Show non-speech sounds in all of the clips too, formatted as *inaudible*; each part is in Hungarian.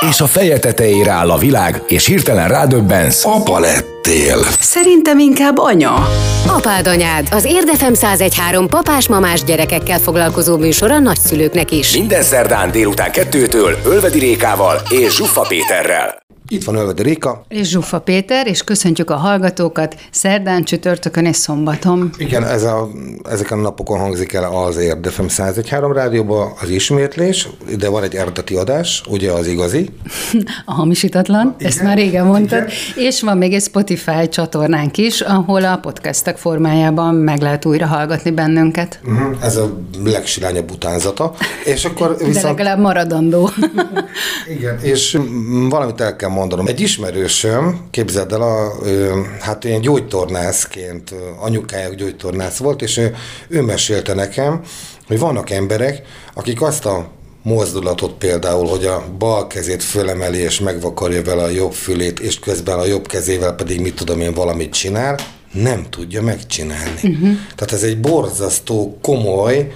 És a feje tetejére áll a világ, és hirtelen rádöbbensz. Apa lettél. Szerintem inkább anya. Apád anyád, az Érdefem 1013 papás-mamás gyerekekkel foglalkozó műsor a nagyszülőknek is. Minden szerdán délután kettőtől Ölvedi Rékával és Zsuffa Péterrel. Itt van Ölvedi Réka. És Zsuffa Péter, és köszöntjük a hallgatókat szerdán, csütörtökön és szombaton. Igen, ez a, ezeken a napokon hangzik el az Érdefem 101.3 rádióban az ismétlés, de van egy eredeti adás, ugye az igazi. *laughs* A hamisítatlan, Igen. ezt már régen mondtad. Igen. És van még egy Spotify csatornánk is, ahol a podcastek formájában meg lehet újra hallgatni bennünket. Uh-huh. Ez a legsilányabb utánzata. És akkor viszont... De legalább maradandó. *laughs* Igen, és valamit el kell mondanom. Egy ismerősöm, képzeld el, a, hát én gyógytornászként, anyukája gyógytornász volt, és ő, ő mesélte nekem, hogy vannak emberek, akik azt a mozdulatot például, hogy a bal kezét fölemeli és megvakarja vele a jobb fülét, és közben a jobb kezével pedig mit tudom én valamit csinál, nem tudja megcsinálni. Uh-huh. Tehát ez egy borzasztó komoly,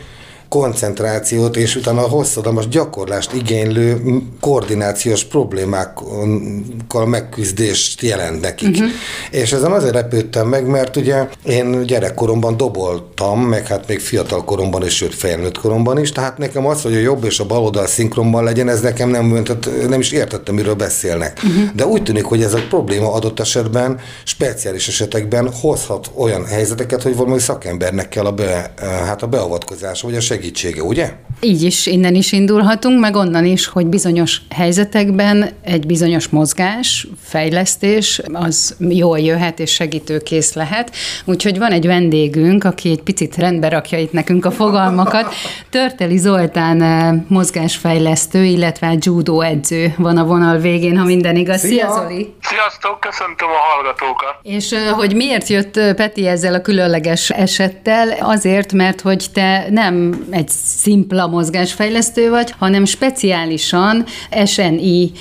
koncentrációt és utána a hosszadalmas gyakorlást igénylő koordinációs problémákkal megküzdést jelent nekik. Uh-huh. És ezen azért repültem meg, mert ugye én gyerekkoromban doboltam, meg hát még fiatal koromban és sőt felnőtt koromban is, tehát nekem az, hogy a jobb és a bal oldal szinkronban legyen, ez nekem nem, tehát nem is értettem, miről beszélnek. Uh-huh. De úgy tűnik, hogy ez a probléma adott esetben, speciális esetekben hozhat olyan helyzeteket, hogy valami szakembernek kell a, be, hát a beavatkozása, vagy a segítség segítsége, ugye? Így is, innen is indulhatunk, meg onnan is, hogy bizonyos helyzetekben egy bizonyos mozgás, fejlesztés, az jól jöhet és segítőkész lehet. Úgyhogy van egy vendégünk, aki egy picit rendbe rakja itt nekünk a fogalmakat. *laughs* Törteli Zoltán eh, mozgásfejlesztő, illetve judo edző van a vonal végén, ha minden igaz. Szia, Szia Zoli! Sziasztok, köszöntöm a hallgatókat! És hogy miért jött Peti ezzel a különleges esettel? Azért, mert hogy te nem egy szimpla mozgásfejlesztő vagy, hanem speciálisan SNI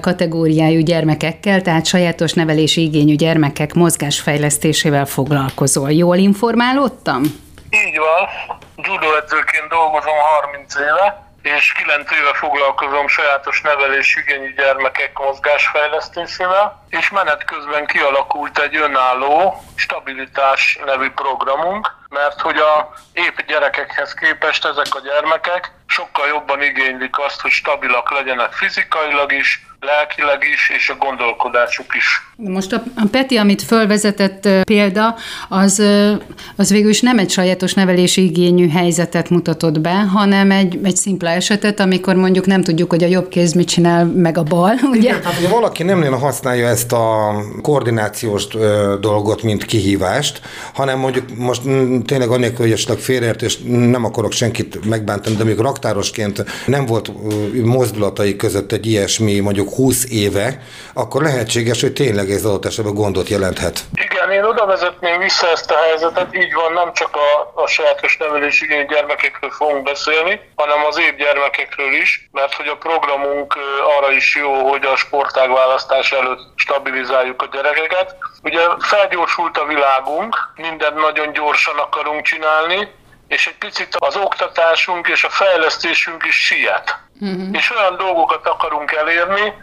kategóriájú gyermekekkel, tehát sajátos nevelési igényű gyermekek mozgásfejlesztésével foglalkozol. Jól informálódtam? Így van. Judo edzőként dolgozom 30 éve, és 9 éve foglalkozom sajátos nevelés igényű gyermekek mozgásfejlesztésével, és menet közben kialakult egy önálló stabilitás nevű programunk, mert hogy a épp gyerekekhez képest ezek a gyermekek sokkal jobban igénylik azt, hogy stabilak legyenek fizikailag is, lelkileg is, és a gondolkodásuk is. Most a, a Peti, amit fölvezetett példa, az, az végül is nem egy sajátos nevelési igényű helyzetet mutatott be, hanem egy, egy szimpla esetet, amikor mondjuk nem tudjuk, hogy a jobb kéz mit csinál, meg a bal, *laughs* ugye? Igen, tehát hogy valaki nem nagyon használja ezt a koordinációs dolgot, mint kihívást, hanem mondjuk most tényleg annélkül, hogy esetleg félreértés, nem akarok senkit megbántani, de mondjuk raktárosként nem volt mozdulatai között egy ilyesmi mondjuk 20 éve, akkor lehetséges, hogy tényleg ez adott esetben gondot jelenthet. Igen, én oda vezetném vissza ezt a helyzetet, így van, nem csak a, a sajátos nevelési igényű gyermekekről fogunk beszélni, hanem az év gyermekekről is, mert hogy a programunk arra is jó, hogy a sportág választás előtt stabilizáljuk a gyerekeket. Ugye felgyorsult a világunk, mindent nagyon gyorsan akarunk csinálni, és egy picit az oktatásunk és a fejlesztésünk is siet. Uh-huh. És olyan dolgokat akarunk elérni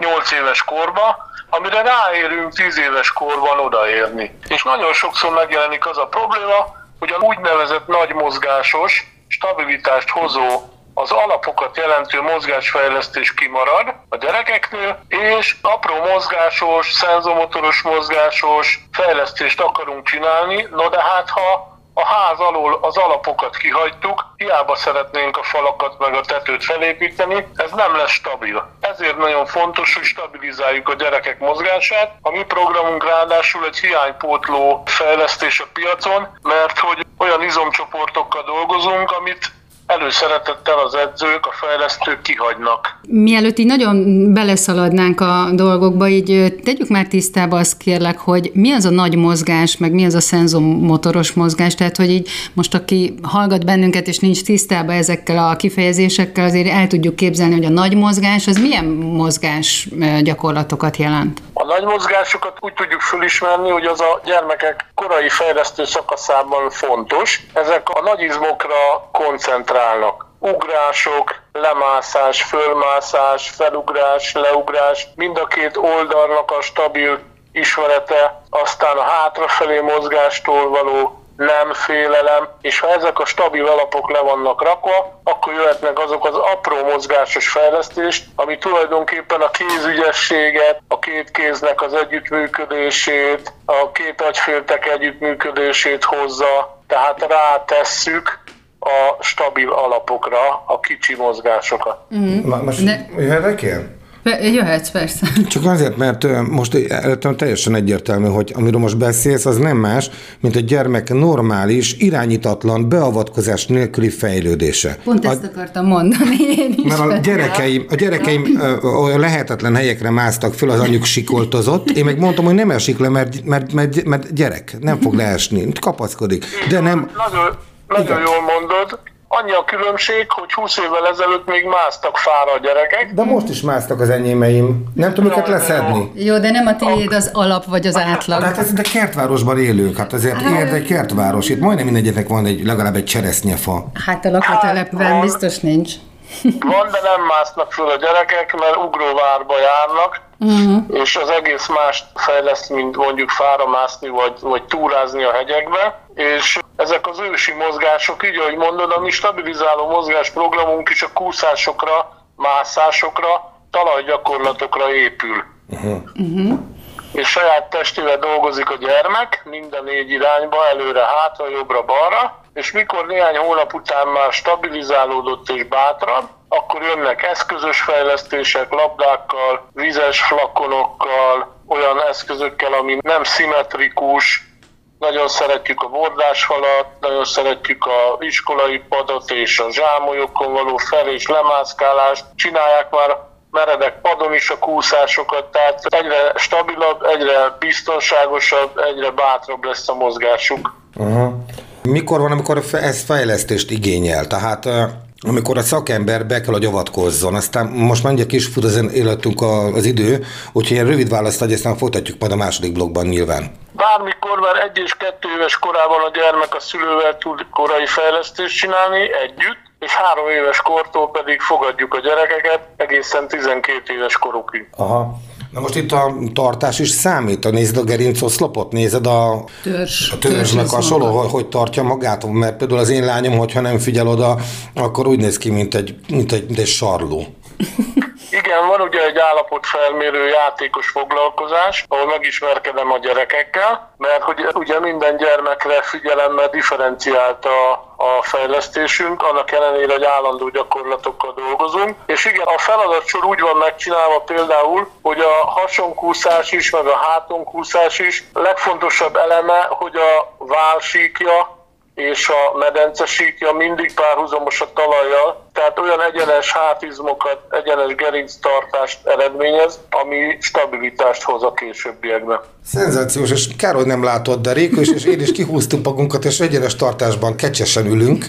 6-7-8 éves korba, amire ráérünk 10 éves korban odaérni. És nagyon sokszor megjelenik az a probléma, hogy a úgynevezett nagy mozgásos, stabilitást hozó az alapokat jelentő mozgásfejlesztés kimarad a gyerekeknél, és apró mozgásos, szenzomotoros mozgásos fejlesztést akarunk csinálni, no de hát ha a ház alól az alapokat kihagytuk, hiába szeretnénk a falakat meg a tetőt felépíteni, ez nem lesz stabil. Ezért nagyon fontos, hogy stabilizáljuk a gyerekek mozgását. A mi programunk ráadásul egy hiánypótló fejlesztés a piacon, mert hogy olyan izomcsoportokkal dolgozunk, amit előszeretettel az edzők, a fejlesztők kihagynak. Mielőtt így nagyon beleszaladnánk a dolgokba, így tegyük már tisztába azt kérlek, hogy mi az a nagy mozgás, meg mi az a szenzomotoros mozgás, tehát hogy így most aki hallgat bennünket és nincs tisztában ezekkel a kifejezésekkel, azért el tudjuk képzelni, hogy a nagy mozgás az milyen mozgás gyakorlatokat jelent? A nagy mozgásokat úgy tudjuk fölismerni, hogy az a gyermekek korai fejlesztő szakaszában fontos. Ezek a nagy izmokra koncentrálnak ugrások, lemászás, fölmászás, felugrás, leugrás, mind a két oldalnak a stabil ismerete, aztán a hátrafelé mozgástól való nem félelem, és ha ezek a stabil alapok le vannak rakva, akkor jöhetnek azok az apró mozgásos fejlesztés, ami tulajdonképpen a kézügyességet, a két kéznek az együttműködését, a két agyféltek együttműködését hozza, tehát rátesszük a stabil alapokra a kicsi mozgásokat. Mm. Most De... jöhetek én? Jöhetsz, persze. *laughs* Csak azért, mert most előttem teljesen egyértelmű, hogy amiről most beszélsz, az nem más, mint a gyermek normális, irányítatlan, beavatkozás nélküli fejlődése. Pont ezt a, akartam mondani én is. Mert a gyerekeim, a gyerekeim olyan lehetetlen helyekre másztak föl, az anyjuk sikoltozott. Én meg mondtam, hogy nem esik le, mert, mert, mert, mert gyerek, nem fog leesni, kapaszkodik. De nem... Nagyon, nagyon jól mondod, Annyi a különbség, hogy 20 évvel ezelőtt még másztak fára a gyerekek. De most is másztak az enyémeim. Nem tudom őket leszedni. Jó, de nem a tiéd az alap vagy az átlag. Hát ez de kertvárosban élünk, hát azért hát... érde kertváros. Itt majdnem mindegyeknek van egy, legalább egy cseresznyefa. Hát a lakótelepben hát, biztos nincs. Van, de nem másznak föl a gyerekek, mert ugróvárba járnak, uh-huh. és az egész más fejleszt, mint mondjuk fára mászni, vagy, vagy túrázni a hegyekbe, és ezek az ősi mozgások, így ahogy mondod, a mi stabilizáló mozgásprogramunk is a kúszásokra, mászásokra, talajgyakorlatokra épül. Uh-huh. Uh-huh. És saját testével dolgozik a gyermek, minden négy irányba, előre, hátra, jobbra, balra, és mikor néhány hónap után már stabilizálódott és bátrabb, akkor jönnek eszközös fejlesztések, labdákkal, vizes flakonokkal, olyan eszközökkel, ami nem szimmetrikus, nagyon szeretjük a bordásfalat, nagyon szeretjük a iskolai padot és a zsámolyokon való fel- és lemászkálást. Csinálják már meredek padon is a kúszásokat, tehát egyre stabilabb, egyre biztonságosabb, egyre bátrabb lesz a mozgásuk. Uh-huh. Mikor van, amikor ez fejlesztést igényel? Tehát amikor a szakember be kell, hogy avatkozzon. Aztán most már kis fut az életünk az idő, úgyhogy ilyen rövid választ adj, aztán folytatjuk majd a második blogban nyilván. Bármikor már egy és kettő éves korában a gyermek a szülővel tud korai fejlesztést csinálni együtt, és három éves kortól pedig fogadjuk a gyerekeket egészen 12 éves korukig. Aha. Na most itt a tartás is számít, nézed a gerincoszlopot, nézed a, Törzs, a törzsnek a soló, hogy, hogy tartja magát, mert például az én lányom, hogyha nem figyel oda, akkor úgy néz ki, mint egy, mint egy, mint egy sarló. *laughs* Igen, van ugye egy állapotfelmérő játékos foglalkozás, ahol megismerkedem a gyerekekkel, mert hogy ugye minden gyermekre figyelemmel differenciált a, a fejlesztésünk, annak ellenére, hogy állandó gyakorlatokkal dolgozunk. És igen, a feladatsor úgy van megcsinálva például, hogy a hasonkúszás is, meg a hátonkúszás is legfontosabb eleme, hogy a válsíkja és a medence síkja mindig párhuzamos a talajjal, tehát olyan egyenes hátizmokat, egyenes gerinctartást eredményez, ami stabilitást hoz a későbbiekben. Szenzációs, és kár, hogy nem látod, de Réko is, és én is kihúztunk magunkat, és egyenes tartásban kecsesen ülünk.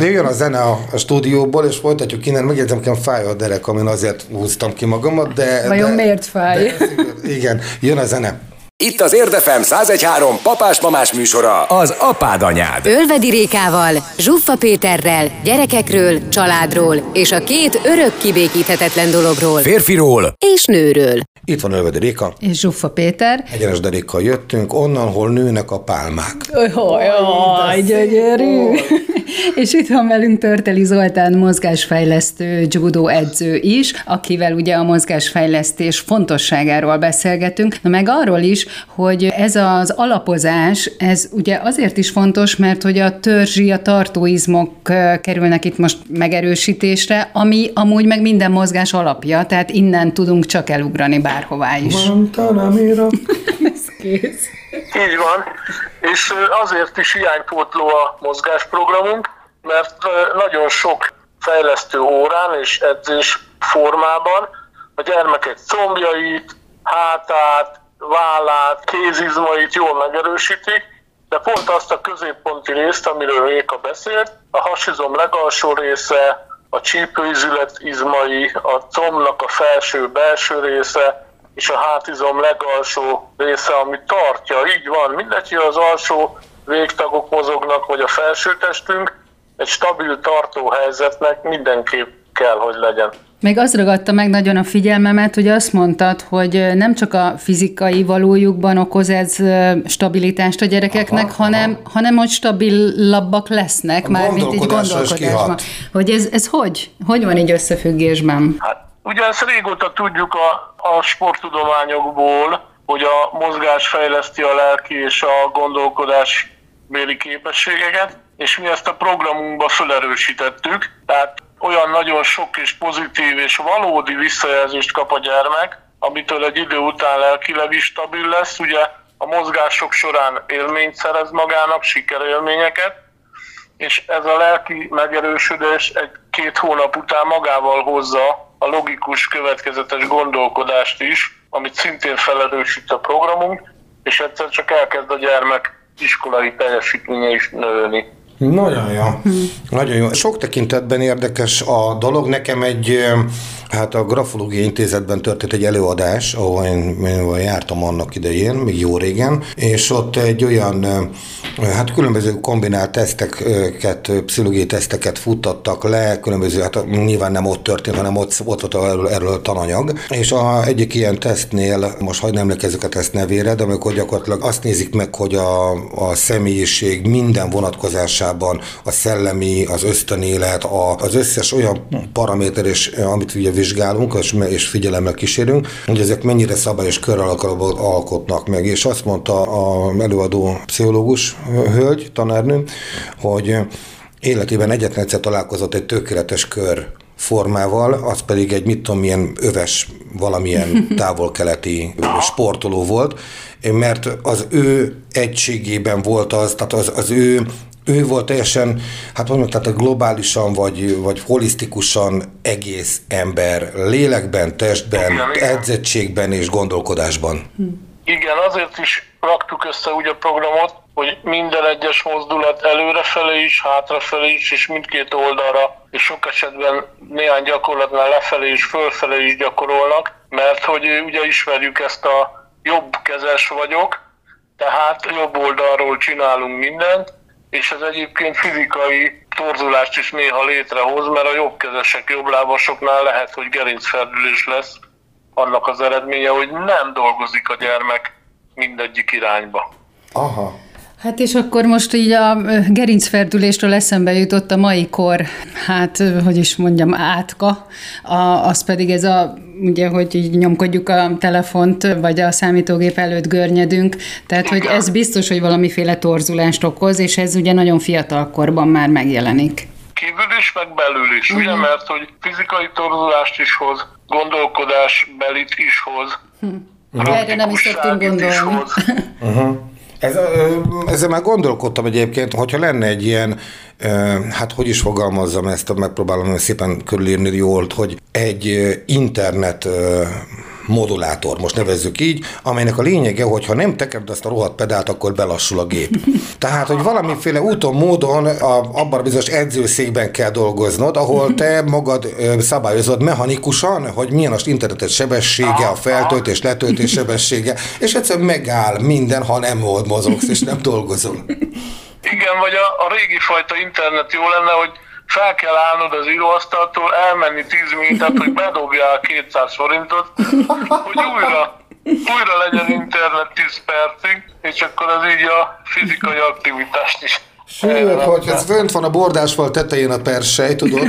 Jön a zene a, a stúdióból, és folytatjuk innen. Megjegyzem, nekem fáj a derek, amin azért húztam ki magamat, de... Vajon de, miért fáj? De, igen, jön a zene. Itt az Érdefem 1013 papás-mamás műsora, az apád anyád. Ölvedi Rékával, Zsuffa Péterrel, gyerekekről, családról és a két örök kibékíthetetlen dologról. Férfiról és nőről. Itt van Ölvedi Réka. És Zsuffa Péter. Egyenes derékkal jöttünk, onnan, hol nőnek a pálmák. Jaj, gyönyörű! És itt van velünk Törteli Zoltán mozgásfejlesztő judo edző is, akivel ugye a mozgásfejlesztés fontosságáról beszélgetünk, na meg arról is, hogy ez az alapozás, ez ugye azért is fontos, mert hogy a törzsi, a tartóizmok kerülnek itt most megerősítésre, ami amúgy meg minden mozgás alapja, tehát innen tudunk csak elugrani bárhová is. Guantanamera. Kész. Így van, és azért is hiánypótló a mozgásprogramunk, mert nagyon sok fejlesztő órán és edzés formában a gyermekek combjait, hátát, vállát, kézizmait jól megerősítik, de pont azt a középponti részt, amiről Réka beszélt, a hasizom legalsó része, a csípőizület izmai, a combnak a felső-belső része, és a hátizom legalsó része, ami tartja. Így van, mindegy, hogy az alsó végtagok mozognak, vagy a felsőtestünk, egy stabil tartó helyzetnek mindenképp kell, hogy legyen. Még az ragadta meg nagyon a figyelmemet, hogy azt mondtad, hogy nem csak a fizikai valójukban okoz ez stabilitást a gyerekeknek, aha, hanem, aha. hanem hogy stabilabbak lesznek, már mint egy gondolkodásban. Hogy ez, ez hogy? Hogy van így összefüggésben? Hát, ugye ezt régóta tudjuk a, a sporttudományokból, hogy a mozgás fejleszti a lelki és a gondolkodás béli képességeket, és mi ezt a programunkba felerősítettük, tehát olyan nagyon sok és pozitív és valódi visszajelzést kap a gyermek, amitől egy idő után lelkileg is stabil lesz. Ugye a mozgások során élményt szerez magának, sikerélményeket, és ez a lelki megerősödés egy-két hónap után magával hozza a logikus, következetes gondolkodást is, amit szintén felerősít a programunk, és egyszer csak elkezd a gyermek iskolai teljesítménye is nőni. Nagyon jó. Nagyon jó. Sok tekintetben érdekes a dolog. Nekem egy, hát a Grafológiai Intézetben történt egy előadás, ahol én, én jártam annak idején, még jó régen, és ott egy olyan, hát különböző kombinált teszteket, pszichológiai teszteket futtattak le, különböző, hát nyilván nem ott történt, hanem ott, ott volt erről, erről tananyag, és a, egyik ilyen tesztnél, most hagyd nem emlékezzek a teszt nevére, de amikor gyakorlatilag azt nézik meg, hogy a, a személyiség minden vonatkozásában a szellemi, az ösztönélet, a, az összes olyan paraméter, és, amit ugye vizsgálunk, és, és figyelemmel kísérünk, hogy ezek mennyire szabályos köralakalapot alkotnak meg. És azt mondta a előadó pszichológus hölgy, tanárnő, hogy életében egyetlen egyszer találkozott egy tökéletes kör formával, az pedig egy mit tudom, milyen öves, valamilyen *laughs* távol-keleti sportoló volt, mert az ő egységében volt az, tehát az, az ő ő volt teljesen, hát mondjuk, tehát globálisan vagy, vagy holisztikusan egész ember, lélekben, testben, igen, edzettségben és gondolkodásban. Igen, azért is raktuk össze úgy a programot, hogy minden egyes mozdulat előrefelé is, hátrafelé is, és mindkét oldalra, és sok esetben néhány gyakorlatnál lefelé is, fölfelé is gyakorolnak, mert hogy ugye ismerjük ezt a jobb kezes vagyok, tehát jobb oldalról csinálunk mindent, és ez egyébként fizikai torzulást is néha létrehoz, mert a jobbkezesek, jobblábasoknál lehet, hogy gerincferdülés lesz annak az eredménye, hogy nem dolgozik a gyermek mindegyik irányba. Aha. Hát és akkor most így a gerincferdüléstől eszembe jutott a mai kor, hát hogy is mondjam, átka, a, az pedig ez a, ugye, hogy így nyomkodjuk a telefont, vagy a számítógép előtt görnyedünk, tehát hogy ez biztos, hogy valamiféle torzulást okoz, és ez ugye nagyon fiatal korban már megjelenik. Kívül is, meg belül is, uh-huh. ugye, mert hogy fizikai torzulást is hoz, gondolkodás belit is hoz, uh-huh. Erre nem is szoktunk gondolni. uh-huh. *laughs* Ez, ezzel már gondolkodtam egyébként, hogyha lenne egy ilyen, hát hogy is fogalmazzam ezt, megpróbálom szépen körülírni jól, hogy egy internet modulátor, most nevezzük így, amelynek a lényege, hogy ha nem tekered azt a rohadt pedált, akkor belassul a gép. Tehát, hogy valamiféle úton, módon a, abban a bizonyos edzőszékben kell dolgoznod, ahol te magad szabályozod mechanikusan, hogy milyen az internetet sebessége, a feltöltés, letöltés sebessége, és egyszerűen megáll minden, ha nem mozogsz, és nem dolgozol. Igen, vagy a, a régi fajta internet jó lenne, hogy fel kell állnod az íróasztaltól, elmenni 10 mintát, hogy bedobjál 200 forintot, hogy újra, újra legyen internet 10 percig, és akkor az így a fizikai aktivitást is Sőt, hogy ez fönt van a bordásfal tetején a persej, tudod?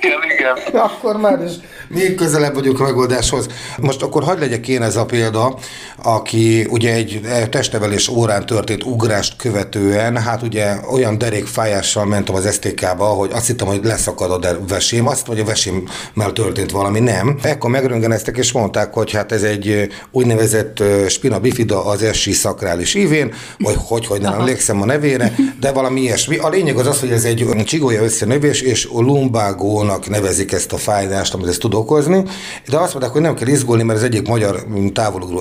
igen, igen. Akkor már is még közelebb vagyunk a megoldáshoz. Most akkor hagyd legyek én ez a példa, aki ugye egy testnevelés órán történt ugrást követően, hát ugye olyan derékfájással mentem az STK-ba, hogy azt hittem, hogy leszakad a vesém, azt hogy a vesémmel történt valami, nem. Ekkor megröngeneztek és mondták, hogy hát ez egy úgynevezett spina bifida az SI szakrális ívén, vagy hogy, hogy nem emlékszem a nevére, de valami ilyesmi. A lényeg az az, hogy ez egy csigolya összenövés, és lumbágónak nevezik ezt a fájdást, amit ez tud okozni, de azt mondták, hogy nem kell izgulni, mert az egyik magyar távolugró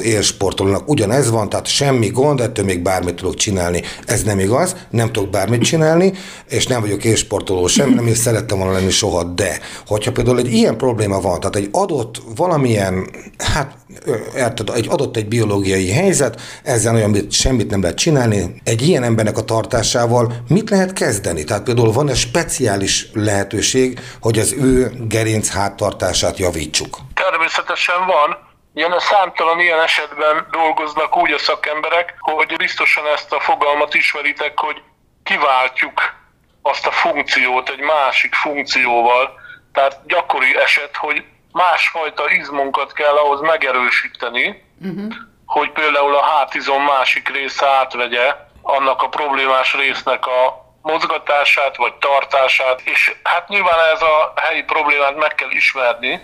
élsportolónak ugyanez van, tehát semmi gond, ettől még bármit tudok csinálni. Ez nem igaz, nem tudok bármit csinálni, és nem vagyok élsportoló sem, nem is szerettem volna lenni soha, de hogyha például egy ilyen probléma van, tehát egy adott valamilyen, hát érted, egy adott egy biológiai helyzet, ezzel olyan, semmit nem lehet csinálni, egy ilyen embernek a tartásával mit lehet kezdeni? Tehát például van-e speciális lehetőség, hogy az ő gerinc háttartását javítsuk? Természetesen van. Ilyen számtalan ilyen esetben dolgoznak úgy a szakemberek, hogy biztosan ezt a fogalmat ismeritek, hogy kiváltjuk azt a funkciót egy másik funkcióval. Tehát gyakori eset, hogy másfajta izmunkat kell ahhoz megerősíteni, uh-huh. hogy például a hátizom másik része átvegye annak a problémás résznek a mozgatását vagy tartását, és hát nyilván ez a helyi problémát meg kell ismerni,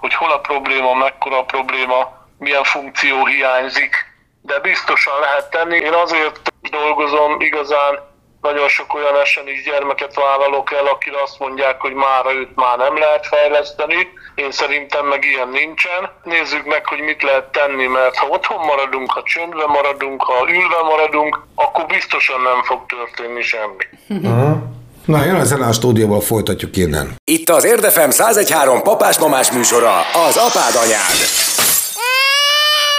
hogy hol a probléma, mekkora a probléma, milyen funkció hiányzik, de biztosan lehet tenni. Én azért dolgozom igazán nagyon sok olyan is gyermeket vállalok el, akire azt mondják, hogy már őt már nem lehet fejleszteni. Én szerintem meg ilyen nincsen. Nézzük meg, hogy mit lehet tenni, mert ha otthon maradunk, ha csöndben maradunk, ha ülve maradunk, akkor biztosan nem fog történni semmi. Uh-huh. Na, jön a zene a stúdióból, folytatjuk innen. Itt az Érdefem 1013 papás-mamás műsora, az apád anyád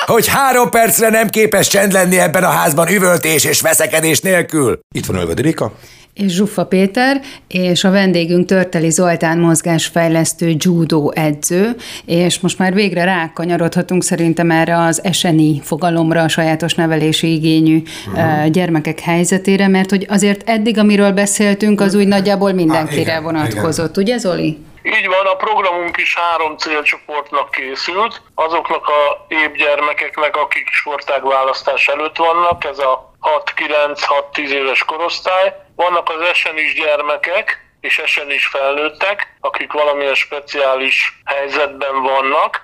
hogy három percre nem képes csend lenni ebben a házban üvöltés és veszekedés nélkül. Itt van Ölvedi Rika. És Zsuffa Péter, és a vendégünk Törteli Zoltán mozgásfejlesztő judo edző, és most már végre rákanyarodhatunk szerintem erre az SNI fogalomra, a sajátos nevelési igényű uh-huh. gyermekek helyzetére, mert hogy azért eddig, amiről beszéltünk, az úgy nagyjából mindenkire igen, vonatkozott, igen. ugye Zoli? Így van, a programunk is három célcsoportnak készült. Azoknak a épp gyermekeknek, akik sportágválasztás előtt vannak, ez a 6-9-6-10 éves korosztály. Vannak az esenis gyermekek, és esenis felnőttek, akik valamilyen speciális helyzetben vannak,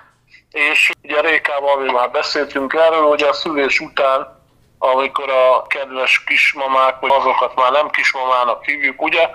és ugye Rékával mi már beszéltünk erről, hogy a szülés után amikor a kedves kismamák, vagy azokat már nem kismamának hívjuk, ugye,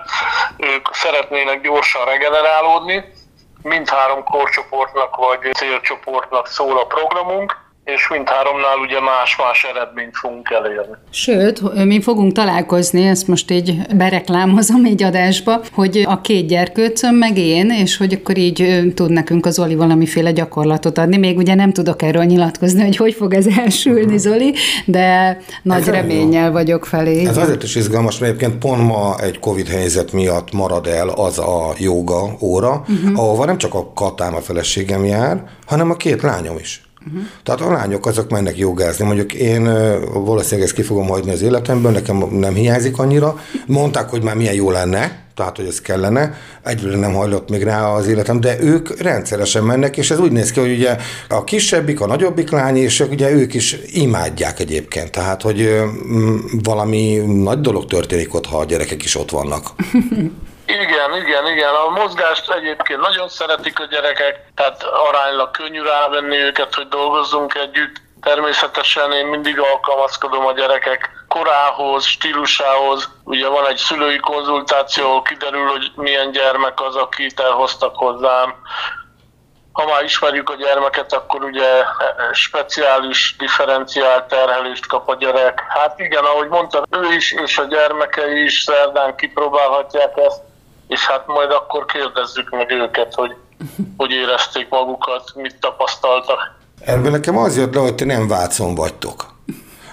ők szeretnének gyorsan regenerálódni, mindhárom korcsoportnak vagy célcsoportnak szól a programunk, és mindháromnál ugye más-más eredményt fogunk elérni. Sőt, mi fogunk találkozni, ezt most így bereklámozom egy adásba, hogy a két gyerkőcöm meg én, és hogy akkor így tud nekünk az Zoli valamiféle gyakorlatot adni. Még ugye nem tudok erről nyilatkozni, hogy hogy fog ez elsülni, Zoli, de nagy ez reménnyel vagyok felé. Ez azért is izgalmas, mert egyébként pont ma egy Covid helyzet miatt marad el az a joga óra, uh-huh. ahova nem csak a Katám a feleségem jár, hanem a két lányom is. Uh-huh. Tehát a lányok azok mennek jogázni. Mondjuk én valószínűleg ezt ki fogom hagyni az életemből, nekem nem hiányzik annyira. Mondták, hogy már milyen jó lenne, tehát, hogy ez kellene. Egyről nem hajlott még rá az életem, de ők rendszeresen mennek, és ez úgy néz ki, hogy ugye a kisebbik, a nagyobbik lány, és ugye ők is imádják egyébként. Tehát, hogy valami nagy dolog történik ott, ha a gyerekek is ott vannak. *laughs* Igen, igen, igen. A mozgást egyébként nagyon szeretik a gyerekek, tehát aránylag könnyű rávenni őket, hogy dolgozzunk együtt. Természetesen én mindig alkalmazkodom a gyerekek korához, stílusához. Ugye van egy szülői konzultáció, kiderül, hogy milyen gyermek az, akit elhoztak hozzám. Ha már ismerjük a gyermeket, akkor ugye speciális, differenciált terhelést kap a gyerek. Hát igen, ahogy mondtam, ő is és a gyermekei is szerdán kipróbálhatják ezt és hát majd akkor kérdezzük meg őket, hogy *laughs* hogy érezték magukat, mit tapasztaltak. Ebből nekem az jött le, hogy ti nem Vácon vagytok.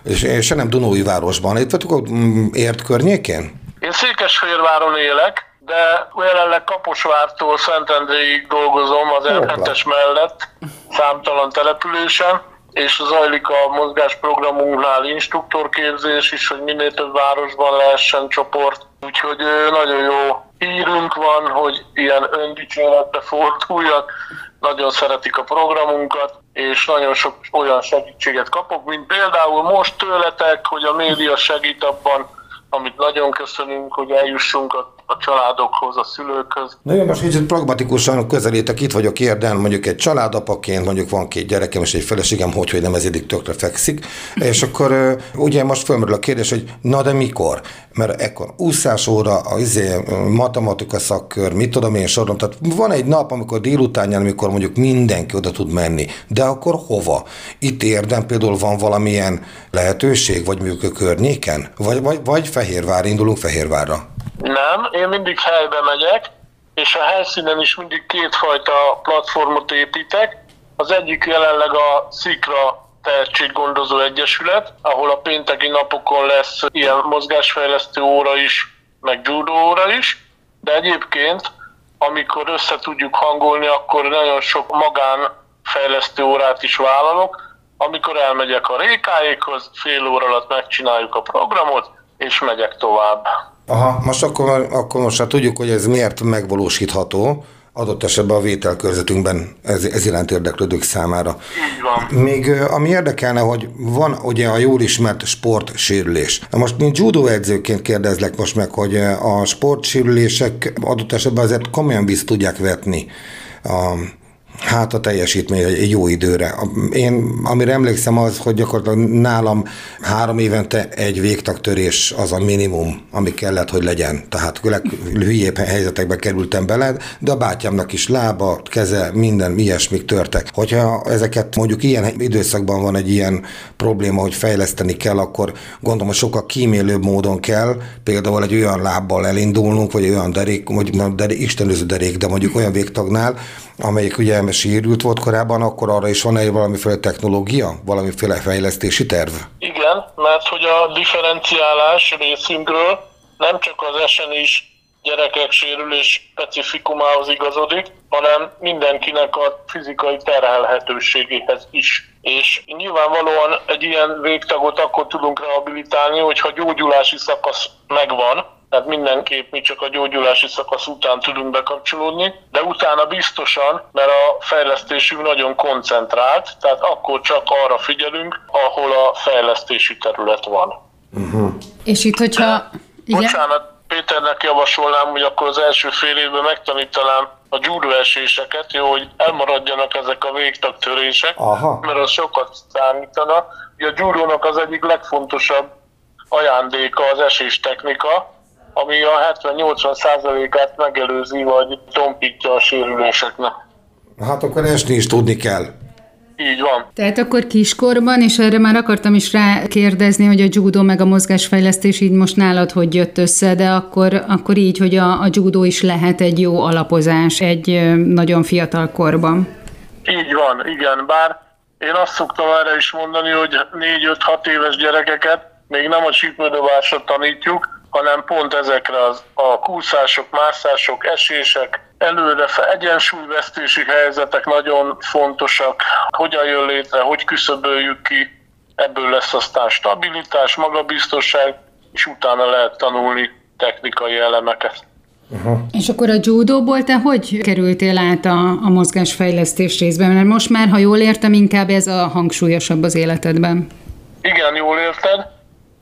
És, és se nem Dunói városban. Itt vagytok ott mm, ért környékén? Én Székesfehérváron élek, de jelenleg Kaposvártól Szentendréig dolgozom az r mellett, számtalan településen, és zajlik a mozgásprogramunknál instruktorképzés is, hogy minél több városban lehessen csoport. Úgyhogy nagyon jó hírünk van, hogy ilyen öndicséretbe forduljak, nagyon szeretik a programunkat, és nagyon sok olyan segítséget kapok, mint például most tőletek, hogy a média segít abban, amit nagyon köszönünk, hogy eljussunk a, a családokhoz, a szülőkhöz. Na jó, most kicsit pragmatikusan közelítek, itt vagyok érden, mondjuk egy családapaként, mondjuk van két gyerekem és egy feleségem, hogy, hogy nem ez eddig tökre fekszik, és akkor ugye most fölmerül a kérdés, hogy na de mikor? Mert ekkor úszás óra, a izé, matematika szakkör, mit tudom én sorom, tehát van egy nap, amikor délutánján, amikor mondjuk mindenki oda tud menni, de akkor hova? Itt érden például van valamilyen lehetőség, vagy mondjuk a környéken? Vagy, vagy, vagy Fehérvár, indulunk Fehérvárra? Nem, én mindig helybe megyek, és a helyszínen is mindig kétfajta platformot építek. Az egyik jelenleg a Szikra Tehetséggondozó Egyesület, ahol a pénteki napokon lesz ilyen mozgásfejlesztő óra is, meg judo óra is, de egyébként, amikor össze tudjuk hangolni, akkor nagyon sok magánfejlesztő órát is vállalok, amikor elmegyek a rékáékhoz, fél óra alatt megcsináljuk a programot, és megyek tovább. Aha, most akkor, akkor most már tudjuk, hogy ez miért megvalósítható, adott esetben a vételkörzetünkben ez, ez iránt érdeklődők számára. Így van. Még ami érdekelne, hogy van ugye a jól ismert sportsérülés. Na most, mint judo edzőként kérdezlek most meg, hogy a sportsérülések adott esetben azért komolyan vissza tudják vetni a Hát a teljesítmény egy jó időre. Én, amire emlékszem az, hogy gyakorlatilag nálam három évente egy végtagtörés az a minimum, ami kellett, hogy legyen. Tehát hülyébb helyzetekbe kerültem bele, de a bátyámnak is lába, keze, minden ilyesmik törtek. Hogyha ezeket mondjuk ilyen időszakban van egy ilyen probléma, hogy fejleszteni kell, akkor gondolom, hogy sokkal kímélőbb módon kell például egy olyan lábbal elindulnunk, vagy olyan derék, nem derék, istenőző derék, de mondjuk olyan végtagnál, amelyik ugye sérült volt korábban, akkor arra is van-e valamiféle technológia, valamiféle fejlesztési terv? Igen, mert hogy a differenciálás részünkről nem csak az esen is gyerekek sérülés specifikumához igazodik, hanem mindenkinek a fizikai terhelhetőségéhez is. És nyilvánvalóan egy ilyen végtagot akkor tudunk rehabilitálni, hogyha gyógyulási szakasz megvan, tehát mindenképp mi csak a gyógyulási szakasz után tudunk bekapcsolódni, de utána biztosan, mert a fejlesztésünk nagyon koncentrált, tehát akkor csak arra figyelünk, ahol a fejlesztési terület van. Uh-huh. És itt, hogyha... Igen? Bocsánat, Péternek javasolnám, hogy akkor az első fél évben megtanítanám a judo eséseket, jó, hogy elmaradjanak ezek a végtagtörések, Aha. mert az sokat számítana. Ugye a judónak az egyik legfontosabb ajándéka az esés technika, ami a 70-80 százalékát megelőzi, vagy tompítja a sérüléseknek. Hát akkor esni is tudni kell. Így van. Tehát akkor kiskorban, és erre már akartam is rákérdezni, hogy a judo meg a mozgásfejlesztés így most nálad hogy jött össze, de akkor, akkor így, hogy a, a judo is lehet egy jó alapozás egy nagyon fiatal korban. Így van, igen, bár én azt szoktam erre is mondani, hogy 4-5-6 éves gyerekeket még nem a csípődobásra tanítjuk, hanem pont ezekre az, a kúszások, mászások, esések, előre egyensúlyvesztési helyzetek nagyon fontosak, hogyan jön létre, hogy küszöböljük ki, ebből lesz aztán stabilitás, magabiztosság, és utána lehet tanulni technikai elemeket. Uh-huh. És akkor a judóból te hogy kerültél át a, a mozgásfejlesztés részben? Mert most már, ha jól értem, inkább ez a hangsúlyosabb az életedben. Igen, jól érted.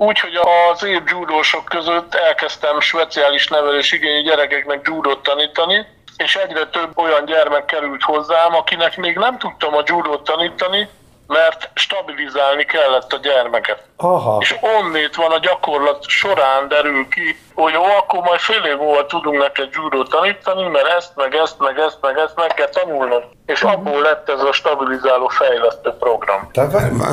Úgyhogy az év judósok között elkezdtem speciális nevelés igényű gyerekeknek judót tanítani, és egyre több olyan gyermek került hozzám, akinek még nem tudtam a judót tanítani, mert stabilizálni kellett a gyermeket. Aha. És onnét van a gyakorlat során derül ki, hogy jó, akkor majd fél év múlva tudunk neked judo tanítani, mert ezt, meg ezt, meg ezt, meg ezt meg kell tanulnod. És uh-huh. abból lett ez a stabilizáló fejlesztő program. De,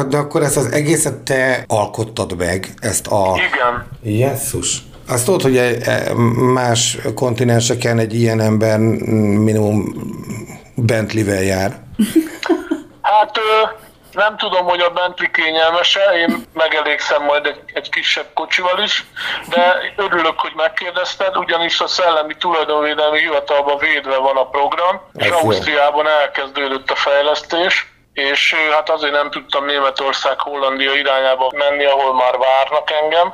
de akkor ezt az egészet te alkottad meg, ezt a... Igen. Jesszus. Azt tudod, hogy e, más kontinenseken egy ilyen ember minimum Bentley-vel jár? Hát nem tudom, hogy a Bentley kényelmese, én megelégszem majd egy, egy kisebb kocsival is, de örülök, hogy megkérdezted, ugyanis a Szellemi Tulajdonvédelmi Hivatalban védve van a program, és Ausztriában elkezdődött a fejlesztés, és hát azért nem tudtam Németország, Hollandia irányába menni, ahol már várnak engem,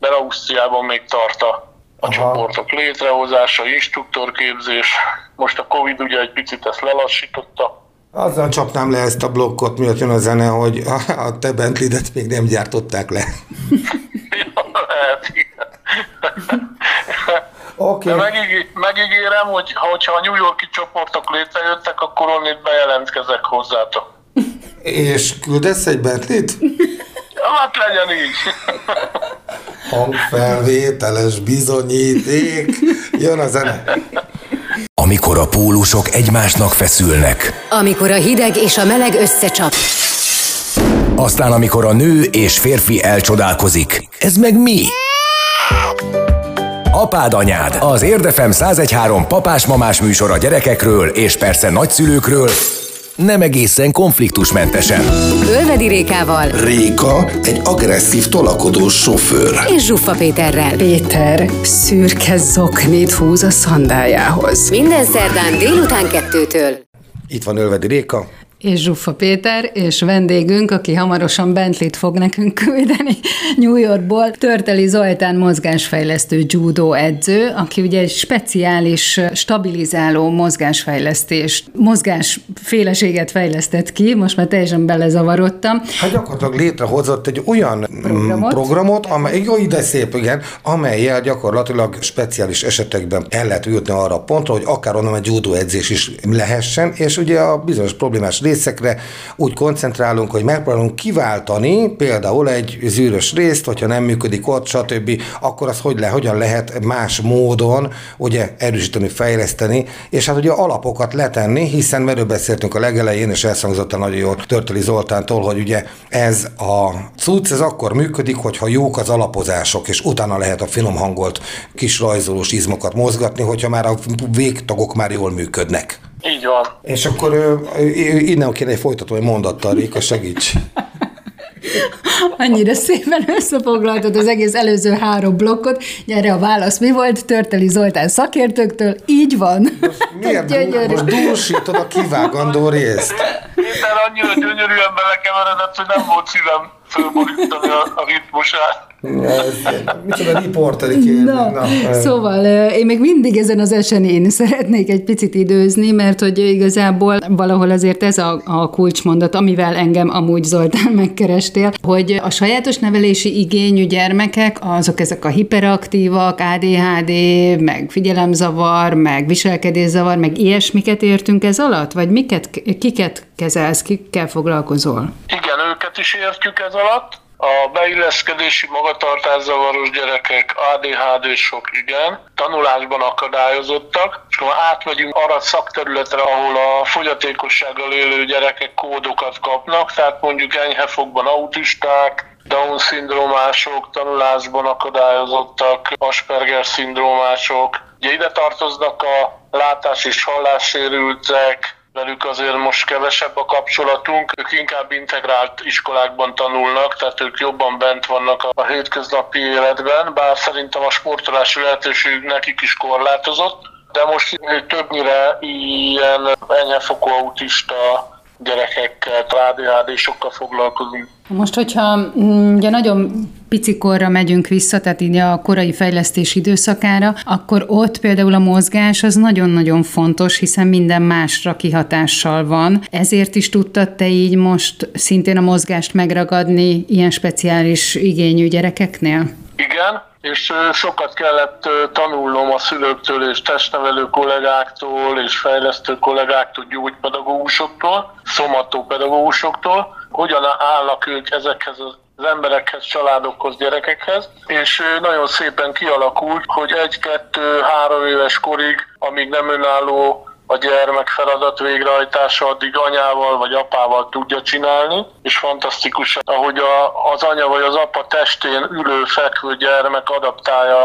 de Ausztriában még tart a a Aha. csoportok létrehozása, instruktorképzés. Most a Covid ugye egy picit ezt lelassította. Azzal csapnám le ezt a blokkot, miatt jön a zene, hogy a te Bentley-det még nem gyártották le. *laughs* Okay. De megíg, megígérem, hogy ha a New Yorki csoportok létrejöttek, akkor onnét bejelentkezek hozzátok. És küldesz egy Bentley-t? *laughs* Hát legyen így. Hangfelvételes bizonyíték. Jön a zene. Amikor a pólusok egymásnak feszülnek. Amikor a hideg és a meleg összecsap. Aztán amikor a nő és férfi elcsodálkozik. Ez meg mi? Apád anyád, az Érdefem 1013 papás-mamás műsor a gyerekekről és persze nagyszülőkről, nem egészen konfliktusmentesen. Ölvedi Rékával. Réka egy agresszív tolakodós sofőr. És Zsuffa Péterrel. Péter szürke zoknit húz a szandájához. Minden szerdán délután kettőtől. Itt van Ölvedi Réka és Zsuffa Péter, és vendégünk, aki hamarosan Bentley-t fog nekünk küldeni New Yorkból, Törteli Zoltán mozgásfejlesztő judo edző, aki ugye egy speciális stabilizáló mozgásfejlesztést, mozgásféleséget fejlesztett ki, most már teljesen belezavarodtam. Hát gyakorlatilag létrehozott egy olyan programot, programot amely, jó ide szép, igen, amelyel gyakorlatilag speciális esetekben el lehet jutni arra a pontra, hogy akár onnan egy judo edzés is lehessen, és ugye a bizonyos problémás részekre úgy koncentrálunk, hogy megpróbálunk kiváltani például egy zűrös részt, hogyha nem működik ott, stb., akkor az hogy le, hogyan lehet más módon ugye erősíteni, fejleszteni, és hát ugye alapokat letenni, hiszen merről beszéltünk a legelején, és elszangzott a nagyon jól Törteli Zoltántól, hogy ugye ez a cucc, ez akkor működik, hogyha jók az alapozások, és utána lehet a finom hangolt kis rajzolós izmokat mozgatni, hogyha már a végtagok már jól működnek. Így van. És akkor innen kéne egy folytató egy mondattal, Réka, segíts. Annyira szépen összefoglaltad az egész előző három blokkot. Gyere a válasz mi volt? Törteli Zoltán szakértőktől. Így van. Most miért dúl, most dúsítod a kivágandó részt? Minden annyira gyönyörűen belekeveredett, hogy nem volt szívem fölborítani a, a ritmusát. micsoda riporteri. Na, Na, szóval én még mindig ezen az esenén szeretnék egy picit időzni, mert hogy igazából valahol azért ez a, a kulcsmondat, amivel engem amúgy Zoltán *laughs* megkerestél, hogy a sajátos nevelési igényű gyermekek, azok ezek a hiperaktívak, ADHD, meg figyelemzavar, meg viselkedészavar, meg ilyesmiket értünk ez alatt? Vagy miket, kiket kezelsz, kikkel foglalkozol? Igen, őket is értjük ez alatt. A beilleszkedési magatartászavaros gyerekek, ADHD-sok igen, tanulásban akadályozottak, és akkor átmegyünk arra a szakterületre, ahol a fogyatékossággal élő gyerekek kódokat kapnak, tehát mondjuk enyhefogban autisták, Down-szindrómások, tanulásban akadályozottak, Asperger-szindrómások. Ugye ide tartoznak a látás- és hallássérültek, velük azért most kevesebb a kapcsolatunk, ők inkább integrált iskolákban tanulnak, tehát ők jobban bent vannak a hétköznapi életben, bár szerintem a sportolási lehetőség nekik is korlátozott, de most többnyire ilyen enyhefokú autista gyerekekkel, ADHD-sokkal foglalkozunk. Most, hogyha mm, ugye nagyon picikorra megyünk vissza, tehát így a korai fejlesztés időszakára, akkor ott például a mozgás az nagyon-nagyon fontos, hiszen minden másra kihatással van. Ezért is tudtad te így most szintén a mozgást megragadni ilyen speciális igényű gyerekeknél? Igen, és sokat kellett tanulnom a szülőktől és testnevelő kollégáktól és fejlesztő kollégáktól, gyógypedagógusoktól, szomatopedagógusoktól, hogyan állnak ők ezekhez az emberekhez, családokhoz, gyerekekhez, és nagyon szépen kialakult, hogy egy-kettő-három éves korig, amíg nem önálló a gyermek feladat végrehajtása addig anyával vagy apával tudja csinálni, és fantasztikus, ahogy a, az anya vagy az apa testén ülő, fekvő gyermek adaptálja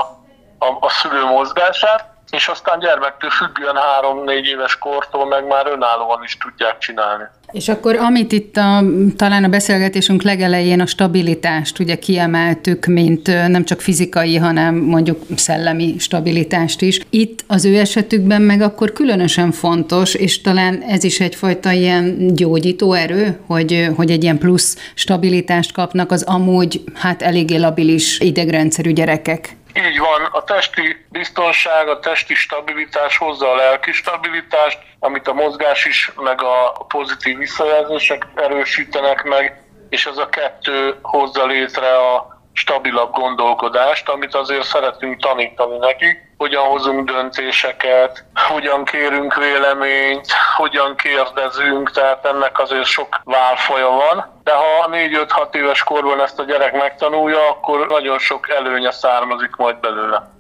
a, a szülő mozgását, és aztán gyermektől függően három-négy éves kortól meg már önállóan is tudják csinálni. És akkor amit itt a, talán a beszélgetésünk legelején a stabilitást ugye kiemeltük, mint nem csak fizikai, hanem mondjuk szellemi stabilitást is. Itt az ő esetükben meg akkor különösen fontos, és talán ez is egyfajta ilyen gyógyító erő, hogy, hogy egy ilyen plusz stabilitást kapnak az amúgy hát eléggé labilis idegrendszerű gyerekek. Így van, a testi biztonság, a testi stabilitás hozza a lelki stabilitást, amit a mozgás is, meg a pozitív visszajelzések erősítenek meg, és ez a kettő hozza létre a stabilabb gondolkodást, amit azért szeretünk tanítani nekik, hogyan hozunk döntéseket, hogyan kérünk véleményt, hogyan kérdezünk, tehát ennek azért sok válfaja van. De ha 4-5-6 éves korban ezt a gyerek megtanulja, akkor nagyon sok előnye származik majd belőle.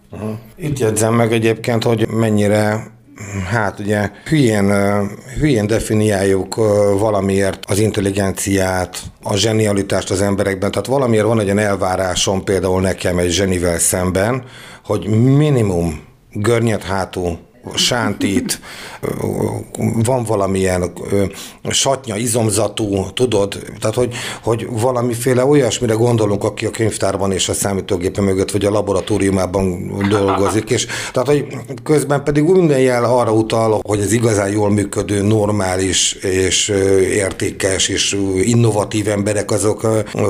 Itt jegyzem meg egyébként, hogy mennyire Hát ugye hülyén, hülyén definiáljuk valamiért az intelligenciát, a zsenialitást az emberekben. Tehát valamiért van egy olyan elvárásom például nekem egy zsenivel szemben, hogy minimum görnyed hátú sántít, van valamilyen satnya, izomzatú, tudod, tehát hogy, hogy valamiféle olyasmire gondolunk, aki a könyvtárban és a számítógépe mögött, vagy a laboratóriumában dolgozik, és tehát, hogy közben pedig minden jel arra utal, hogy az igazán jól működő, normális és értékes és innovatív emberek azok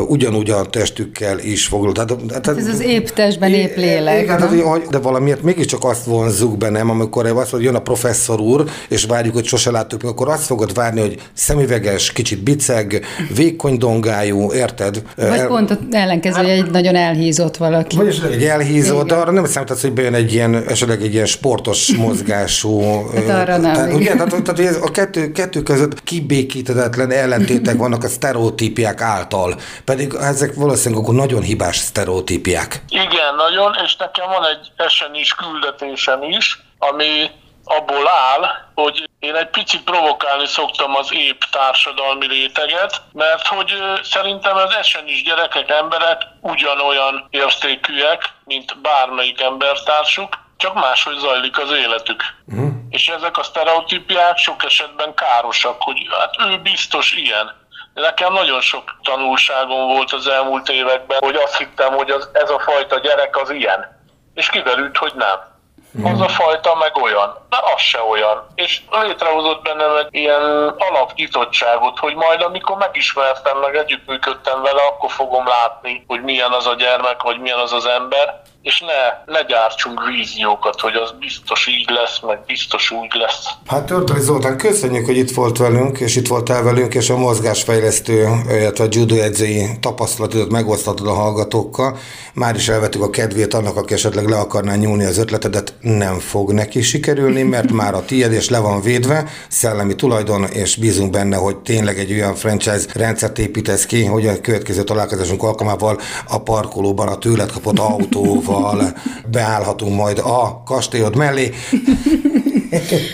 ugyanúgy a testükkel is foglalkoznak. Tehát, tehát, ez az épp testben, épp lélek. Igen, de valamiért mégiscsak azt vonzuk be, nem, amikor azt mondja, jön a professzor úr, és várjuk, hogy sose láttuk, akkor azt fogod várni, hogy szemüveges, kicsit biceg, vékony dongájú, érted? Vagy El... pont ellenkező, hogy egy nagyon elhízott valaki. Vagy esetleg egy elhízott, de arra nem számítasz, hogy bejön egy ilyen, esetleg egy ilyen sportos *laughs* mozgású. hát arra nem. Tehát, ugye, tehát, a kettő, kettő között kibékítetetlen ellentétek vannak a sztereotípiák által, pedig ezek valószínűleg akkor nagyon hibás sztereotípiák. Igen, nagyon, és nekem van egy esen is küldetésem is, ami abból áll, hogy én egy picit provokálni szoktam az épp társadalmi réteget, mert hogy szerintem az esen is gyerekek, emberek ugyanolyan értékűek, mint bármelyik embertársuk, csak máshogy zajlik az életük. Uh-huh. És ezek a sztereotípiák sok esetben károsak, hogy hát ő biztos ilyen. Nekem nagyon sok tanulságom volt az elmúlt években, hogy azt hittem, hogy az, ez a fajta gyerek az ilyen. És kiderült, hogy nem az a fajta meg olyan. De az se olyan. És létrehozott bennem egy ilyen alapnyitottságot, hogy majd amikor megismertem, meg együttműködtem vele, akkor fogom látni, hogy milyen az a gyermek, vagy milyen az az ember, és ne, ne gyártsunk víziókat, hogy az biztos így lesz, meg biztos úgy lesz. Hát Törtöly Zoltán, köszönjük, hogy itt volt velünk, és itt voltál velünk, és a mozgásfejlesztő, illetve a judo edzői tapasztalatodat megosztatod a hallgatókkal. Már is elvettük a kedvét annak, aki esetleg le akarná nyúlni az ötletedet, nem fog neki sikerülni, mert már a tiéd és le van védve, szellemi tulajdon, és bízunk benne, hogy tényleg egy olyan franchise rendszert építesz ki, hogy a következő találkozásunk alkalmával a parkolóban a tőled kapott autóval beállhatunk majd a kastélyod mellé.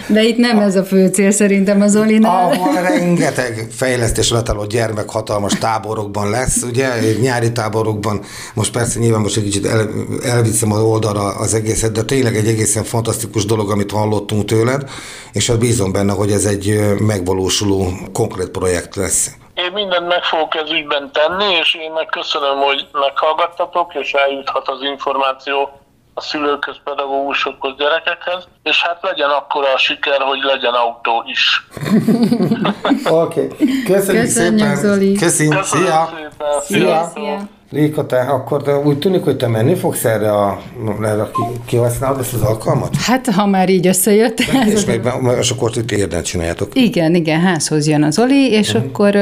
De itt nem ez a fő cél szerintem az Olinál. Ahol rengeteg fejlesztés álló gyermek hatalmas táborokban lesz, ugye, nyári táborokban, most persze nyilván most egy kicsit el, elviszem az oldalra az egészet, de tényleg egy egészen fantasztikus dolog, amit hallottunk tőled, és hát bízom benne, hogy ez egy megvalósuló, konkrét projekt lesz. Én mindent meg fogok ez ügyben tenni, és én meg köszönöm, hogy meghallgattatok, és eljuthat az információ a szülőkhöz, pedagógusokhoz, gyerekekhez, és hát legyen akkor a siker, hogy legyen autó is. *laughs* Oké, okay. köszönjük, Köszönjük szépen. Zoli. Köszönjük, szia. Szépen. Szia, szia. Réka, te akkor de úgy tűnik, hogy te menni fogsz erre a, erre ki, kihasználod ezt az alkalmat? Hát, ha már így összejött. És, meg, és akkor itt érdent csináljátok. Igen, igen, házhoz jön az Oli, és uh-huh. akkor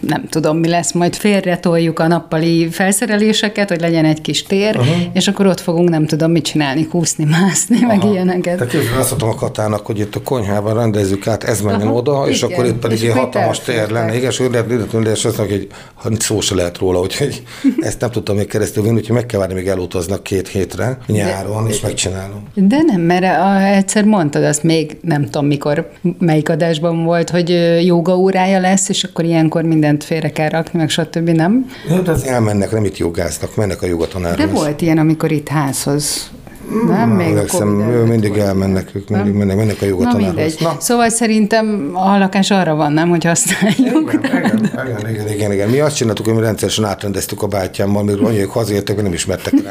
nem tudom, mi lesz, majd félretoljuk a nappali felszereléseket, hogy legyen egy kis tér, uh-huh. és akkor ott fogunk nem tudom mit csinálni, kúszni, mászni, Aha. meg ilyeneket. Tehát képzeld, azt mondtam a Katának, hogy itt a konyhában rendezzük át, ez menjen Aha, oda, és igen. akkor itt pedig egy hatalmas tér lenne. Igen, és ő lehet, és azt hogy szó se lehet róla, úgyhogy *laughs* ezt nem tudtam még keresztül vinni, úgyhogy meg kell várni, még elutaznak két hétre nyáron, de, és megcsinálom. De nem, mert a, egyszer mondtad azt még, nem tudom mikor, melyik adásban volt, hogy joga órája lesz, és akkor ilyenkor mindent félre kell rakni, meg stb. nem? Ja, de az elmennek, nem itt jogáznak, mennek a jogatanárhoz. De volt ilyen, amikor itt házhoz nem, még Emlékszem, ő mindig elmennek, ők mindig mennek, mennek a jogatanárhoz. Na, Na. Szóval szerintem a lakás arra van, nem, hogy használjuk. Igen, igen, igen, igen, igen, igen. Mi azt csináltuk, hogy mi rendszeresen átrendeztük a bátyámmal, mert anyjuk hazajöttek, nem ismertek rá.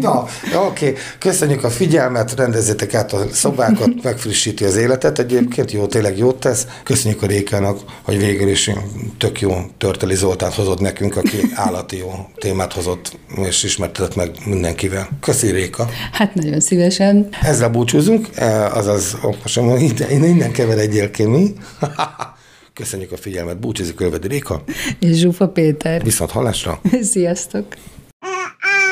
Na, oké. Okay. Köszönjük a figyelmet, rendezzétek át a szobákat, *laughs* megfrissíti az életet. Egyébként jó, tényleg jót tesz. Köszönjük a Rékának, hogy végül is tök jó Törteli Zoltát hozott nekünk, aki *laughs* állati jó témát hozott, és ismertetett meg mindenkivel. Köszi Réka. Hát nagyon szívesen. Ezzel búcsúzunk, eh, azaz, most innen, innen keveredjél ki mi. *laughs* Köszönjük a figyelmet, búcsúzik Ölvedi Réka. És Zsufa Péter. Viszont hallásra. Sziasztok.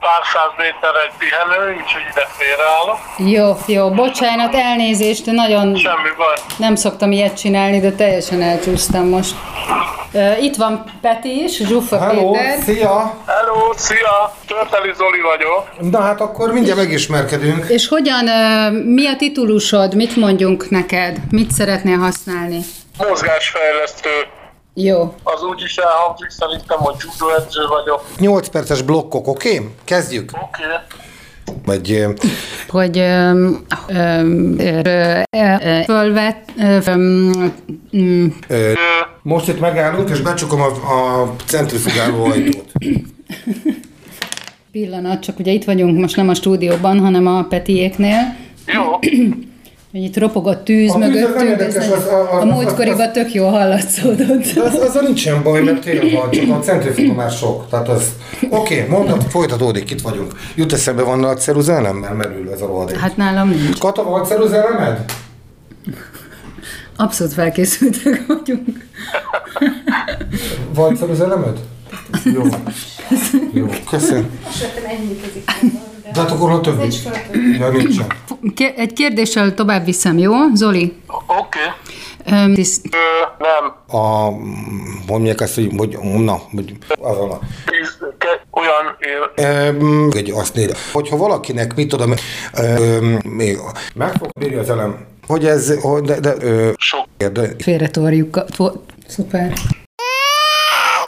pár száz méterre egy pihenő, úgyhogy ide félreállok. Jó, jó, bocsánat, elnézést, nagyon Semmi baj. nem szoktam ilyet csinálni, de teljesen elcsúsztam most. Uh, itt van Peti is, Zsuffa Hello, Péter. szia! Hello, szia! Törteli Zoli vagyok. Na hát akkor mindjárt megismerkedünk. És hogyan, uh, mi a titulusod, mit mondjunk neked, mit szeretnél használni? Mozgásfejlesztő. Jó. Az úgy is elhangzik szerintem, hogy judoedző vagyok. 8 perces blokkok, oké? Okay? Kezdjük. Oké. Okay. Vagy Hogy ö, most itt megállunk, és becsukom a, a centrifugáló ajtót. pillanat, csak ugye itt vagyunk most nem a stúdióban, hanem a Petiéknél, Jó. *clears throat* hogy itt ropog a tűz A tűz az nem mögöttünk, érdekes, ez az- az- a az- múltkoriban tök jól hallatszódott. De az, azzal nincsen baj, mert tél van, csak a centrifuga már sok. Tehát az... Oké, okay, mondat, folytatódik, itt vagyunk. Jut eszembe, van nagy ceruzelem, mert merül ez a rohadék. Hát nálam nincs. Kata, van ceruzelemed? Abszolút felkészültek vagyunk. Van ceruzelemed? Jó. Jó, köszönöm. De hát akkor ha több is. Ja, nincsen. Egy kérdéssel tovább viszem, jó? Zoli? Oké. Tiszt- Ö, nem. A, hogy mondják ezt, hogy, hogy na, hogy azon a, olyan él. Öm, egy azt néz, hogyha valakinek, mit tudom, még meg fog bírni az elem, hogy ez, hogy de, de, ö, Sok. de Félretorjuk. a- to- Szuper.